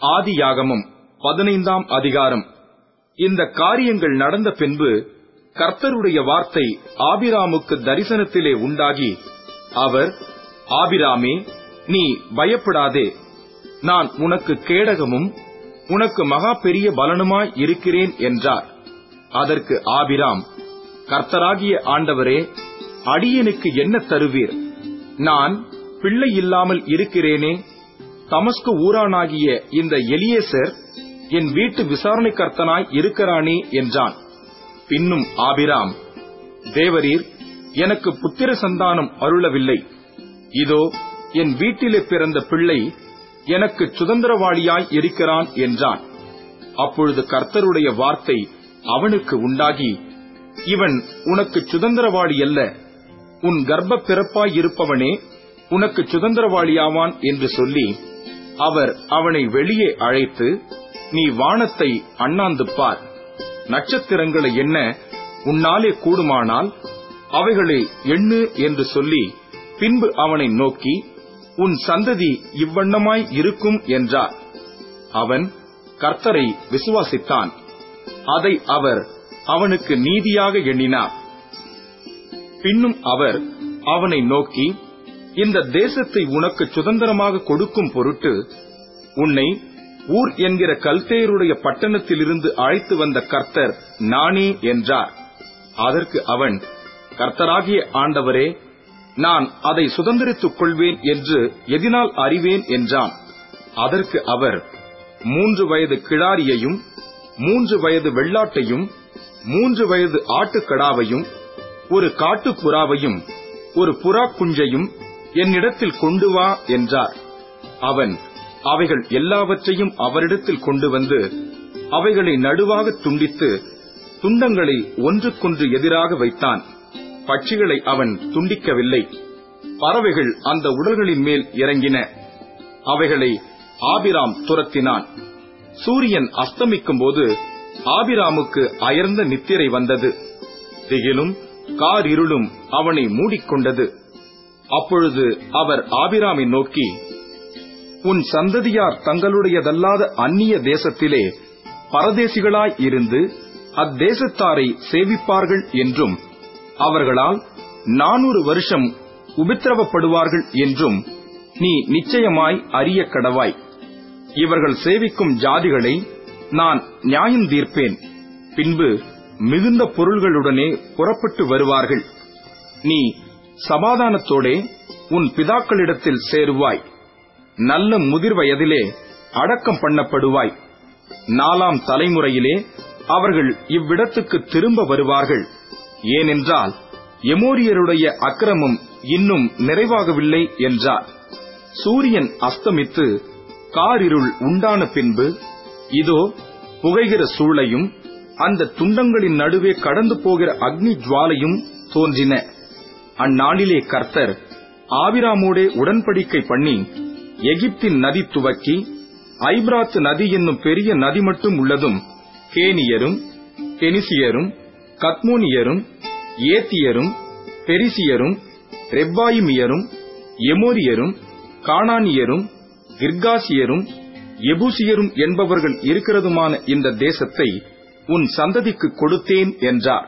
ஆதியாகமம் பதினைந்தாம் அதிகாரம். இந்த காரியங்கள் நடந்த பின்பு கர்த்தருடைய வார்த்தை ஆபிராமுக்கு தரிசனத்திலே உண்டாகி அவர் ஆபிராமே நீ பயப்படாதே. நான் உனக்கு கேடகமும் உனக்கு மகா பெரிய பலனுமாய் இருக்கிறேன் என்றார். அதற்கு ஆபிராம் கர்த்தராகிய ஆண்டவரே அடியனுக்கு என்ன தருவீர்? நான் பிள்ளை இல்லாமல் இருக்கிறேனே. தமஸ்கு ஊரானாகிய இந்த எலியேசர் என் வீட்டு விசாரணை கர்த்தனாய் இருக்கிறானே என்றான். பின்னும் ஆபிராம் தேவரீர் எனக்கு புத்திர சந்தானம் அருளவில்லை. இதோ என் வீட்டிலே பிறந்த பிள்ளை எனக்கு சுதந்திரவாளியாய் இருக்கிறான் என்றான். அப்பொழுது கர்த்தருடைய வார்த்தை அவனுக்கு உண்டாகி இவன் உனக்கு சுதந்திரவாளி அல்ல. உன் கர்ப்ப பிறப்பாய் இருப்பவனே உனக்கு சுதந்திரவாளியாவான் என்று சொல்லி அவர் அவனை வெளியே அழைத்து நீ வானத்தை அண்ணாந்து பார். நட்சத்திரங்களை என்ன உன்னாலே கூடுமானால் அவைகளை எண்ணு என்று சொல்லி பின்பு அவனை நோக்கி உன் சந்ததி இவ்வண்ணமாய் இருக்கும் என்றார். அவன் கர்த்தரை விசுவாசித்தான். அதை அவர் அவனுக்கு நீதியாக எண்ணினார். பின்னும் அவர் அவனை நோக்கி இந்த தேசத்தை உனக்கு சுதந்திரமாக கொடுக்கும் பொருட்டு உன்னை ஊர் என்கிற கல்தேயருடைய பட்டணத்திலிருந்து அழைத்து வந்த கர்த்தர் நானே என்றார். அதற்கு அவன் கர்த்தராகிய ஆண்டவரே நான் அதை சுதந்திரித்துக் கொள்வேன் என்று எதினால் அறிவேன் என்றான். அதற்கு அவர் மூன்று வயது கிடாரியையும் மூன்று வயது வெள்ளாட்டையும் மூன்று வயது ஆட்டுக்கடாவையும் ஒரு காட்டுப்புறாவையும் ஒரு புறா குஞ்சையும் என்னிடத்தில் கொண்டு வா என்றார். அவன் அவைகள் எல்லாவற்றையும் அவரிடத்தில் கொண்டு வந்து அவைகளை நடுவாக துண்டித்து துண்டங்களை ஒன்றுக்கொன்று எதிராக வைத்தான். பட்சிகளை அவன் துண்டிக்கவில்லை. பறவைகள் அந்த உடல்களின் மேல் இறங்கின. அவைகளை ஆபிராம் துரத்தினான். சூரியன் அஸ்தமிக்கும் போது ஆபிராமுக்கு அயர்ந்த நித்திரை வந்தது. திகிலும் காரிருளும் அவனை மூடிக்கொண்டது. அப்பொழுது அவர் ஆபிராமை நோக்கி உன் சந்ததியார் தங்களுடையதல்லாத அந்நிய தேசத்திலே பரதேசிகளாய் இருந்து அத்தேசத்தாரை சேவிப்பார்கள் என்றும் அவர்களால் நானூறு வருஷம் உபித்திரவப்படுவார்கள் என்றும் நீ நிச்சயமாய் அறிய கடவாய். இவர்கள் சேவிக்கும் ஜாதிகளை நான் நியாயம் தீர்ப்பேன். பின்பு மிகுந்த பொருள்களுடனே புறப்பட்டு வருவார்கள். நீ சமாதானத்தோடே உன் பிதாக்களிடத்தில் சேருவாய். நல்ல முதிர் வயதிலே அடக்கம் பண்ணப்படுவாய். நாலாம் தலைமுறையிலே அவர்கள் இவ்விடத்துக்கு திரும்ப வருவார்கள். ஏனென்றால் எமோரியருடைய அக்கிரமம் இன்னும் நிறைவாகவில்லை என்றார். சூரியன் அஸ்தமித்து காரிருள் உண்டான பின்பு இதோ புகைகிற சூளையும் அந்த துண்டங்களின் நடுவே கடந்து போகிற அக்னி ஜுவாலையும் தோன்றின. அந்நாளிலே கர்த்தர் ஆபிராமோடே உடன்படிக்கை பண்ணி எகிப்தின் நதி துவக்கி ஐப்ராத்து நதி என்னும் பெரிய நதி மட்டும் உள்ளதும் கேனியரும் கெனிசியரும் கத்மோனியரும் ஏத்தியரும் பெரிசியரும் ரெப்பாயிமியரும் எமோரியரும் கானானியரும் கிர்காசியரும் எபூசியரும் என்பவர்கள் இருக்கிறதுமான இந்த தேசத்தை உன் சந்ததிக்கு கொடுத்தேன் என்றார்.